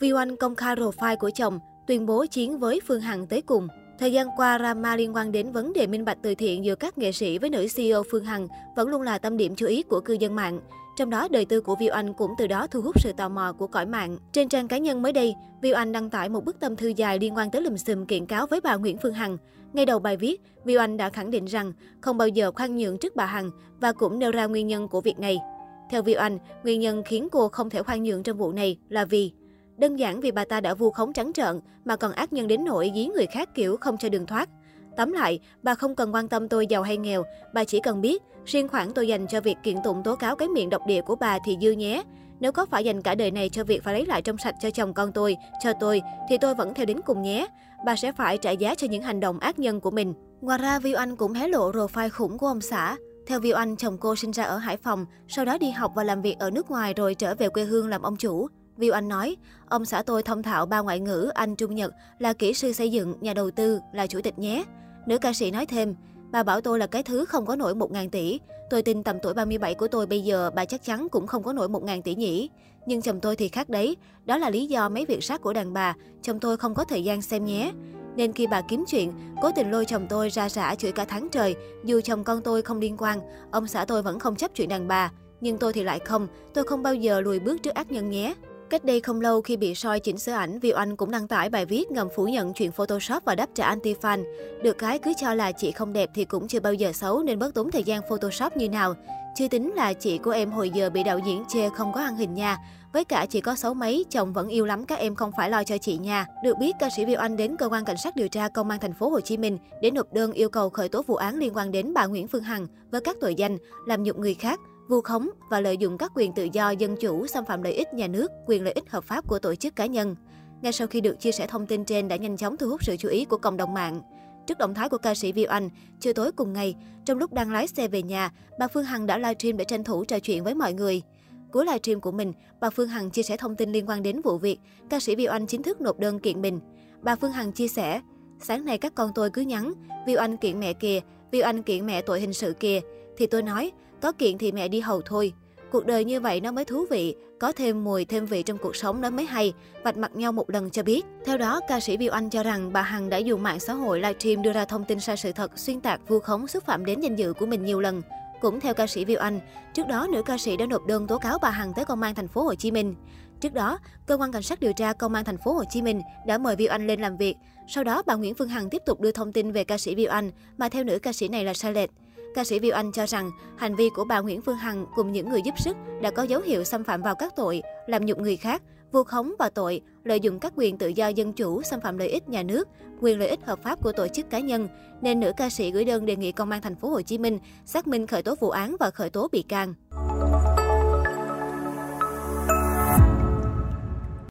Vi Oanh công khai profile của chồng, tuyên bố chiến với Phương Hằng tới cùng. Thời gian qua, drama liên quan đến vấn đề minh bạch từ thiện giữa các nghệ sĩ với nữ CEO Phương Hằng vẫn luôn là tâm điểm chú ý của cư dân mạng. Trong đó, đời tư của Viu Anh cũng từ đó thu hút sự tò mò của cõi mạng. Trên trang cá nhân mới đây, Viu Anh đăng tải một bức tâm thư dài liên quan tới lùm xùm kiện cáo với bà Nguyễn Phương Hằng. Ngay đầu bài viết, Viu Anh đã khẳng định rằng không bao giờ khoan nhượng trước bà Hằng và cũng nêu ra nguyên nhân của việc này. Theo Viu Anh, nguyên nhân khiến cô không thể khoan nhượng trong vụ này là vì Đơn giản vì bà ta đã vu khống trắng trợn, mà còn ác nhân đến nỗi dí người khác kiểu không cho đường thoát. Tóm lại, bà không cần quan tâm tôi giàu hay nghèo, bà chỉ cần biết, riêng khoản tôi dành cho việc kiện tụng tố cáo cái miệng độc địa của bà thì dư nhé. Nếu có phải dành cả đời này cho việc phải lấy lại trong sạch cho chồng con tôi, cho tôi, thì tôi vẫn theo đến cùng nhé. Bà sẽ phải trả giá cho những hành động ác nhân của mình. Ngoài ra, Viu Anh cũng hé lộ profile khủng của ông xã. Theo Viu Anh, chồng cô sinh ra ở Hải Phòng, sau đó đi học và làm việc ở nước ngoài rồi trở về quê hương làm ông chủ. Viu Anh nói, ông xã tôi thông thạo ba ngoại ngữ Anh Trung Nhật, là kỹ sư xây dựng, nhà đầu tư, là chủ tịch nhé. Nữ ca sĩ nói thêm, bà bảo tôi là cái thứ không có nổi 1.000 tỷ. Tôi tin tầm tuổi 37 của tôi bây giờ bà chắc chắn cũng không có nổi 1.000 tỷ nhỉ. Nhưng chồng tôi thì khác đấy. Đó là lý do mấy việc sát của đàn bà, chồng tôi không có thời gian xem nhé. Nên khi bà kiếm chuyện, cố tình lôi chồng tôi ra rã chửi cả tháng trời, dù chồng con tôi không liên quan, ông xã tôi vẫn không chấp chuyện đàn bà. Nhưng tôi thì lại không, tôi không bao giờ lùi bước trước ác nhân nhé. Cách đây không lâu khi bị soi chỉnh sửa ảnh, Viu Anh cũng đăng tải bài viết ngầm phủ nhận chuyện Photoshop và đáp trả anti-fan. Được cái cứ cho là chị không đẹp thì cũng chưa bao giờ xấu nên bớt tốn thời gian Photoshop như nào. Chưa tính là chị của em hồi giờ bị đạo diễn chê không có ăn hình nha. Với cả chị có xấu mấy, chồng vẫn yêu lắm các em không phải lo cho chị nha. Được biết, ca sĩ Viu Anh đến cơ quan cảnh sát điều tra công an thành phố Hồ Chí Minh để nộp đơn yêu cầu khởi tố vụ án liên quan đến bà Nguyễn Phương Hằng với các tội danh làm nhục người khác, vu khống và lợi dụng các quyền tự do dân chủ xâm phạm lợi ích nhà nước, quyền lợi ích hợp pháp của tổ chức cá nhân. Ngay sau khi được chia sẻ thông tin trên đã nhanh chóng thu hút sự chú ý của cộng đồng mạng. Trước động thái của ca sĩ Viu Anh, chiều tối cùng ngày, trong lúc đang lái xe về nhà, bà Phương Hằng đã livestream để tranh thủ trò chuyện với mọi người. Cuối livestream của mình, bà Phương Hằng chia sẻ thông tin liên quan đến vụ việc, ca sĩ Viu Anh chính thức nộp đơn kiện mình. Bà Phương Hằng chia sẻ, sáng nay các con tôi cứ nhắn, Viu Anh kiện mẹ kìa, Viu Anh kiện mẹ tội hình sự kìa. Thì tôi nói, có kiện thì mẹ đi hầu thôi. Cuộc đời như vậy nó mới thú vị, có thêm mùi thêm vị trong cuộc sống nó mới hay, vạch mặt nhau một lần cho biết. Theo đó, ca sĩ Viu Anh cho rằng bà Hằng đã dùng mạng xã hội livestream đưa ra thông tin sai sự thật, xuyên tạc, vu khống, xúc phạm đến danh dự của mình nhiều lần. Cũng theo ca sĩ Viu Anh, trước đó nữ ca sĩ đã nộp đơn tố cáo bà Hằng tới công an thành phố Hồ Chí Minh. Trước đó, cơ quan cảnh sát điều tra công an thành phố Hồ Chí Minh đã mời Viu Anh lên làm việc. Sau đó, bà Nguyễn Phương Hằng tiếp tục đưa thông tin về ca sĩ Viu Anh mà theo nữ ca sĩ này là sai lệch. Ca sĩ Viu Anh cho rằng hành vi của bà Nguyễn Phương Hằng cùng những người giúp sức đã có dấu hiệu xâm phạm vào các tội làm nhục người khác, vu khống và tội lợi dụng các quyền tự do dân chủ xâm phạm lợi ích nhà nước, quyền lợi ích hợp pháp của tổ chức cá nhân, nên nữ ca sĩ gửi đơn đề nghị công an thành phố Hồ Chí Minh xác minh khởi tố vụ án và khởi tố bị can.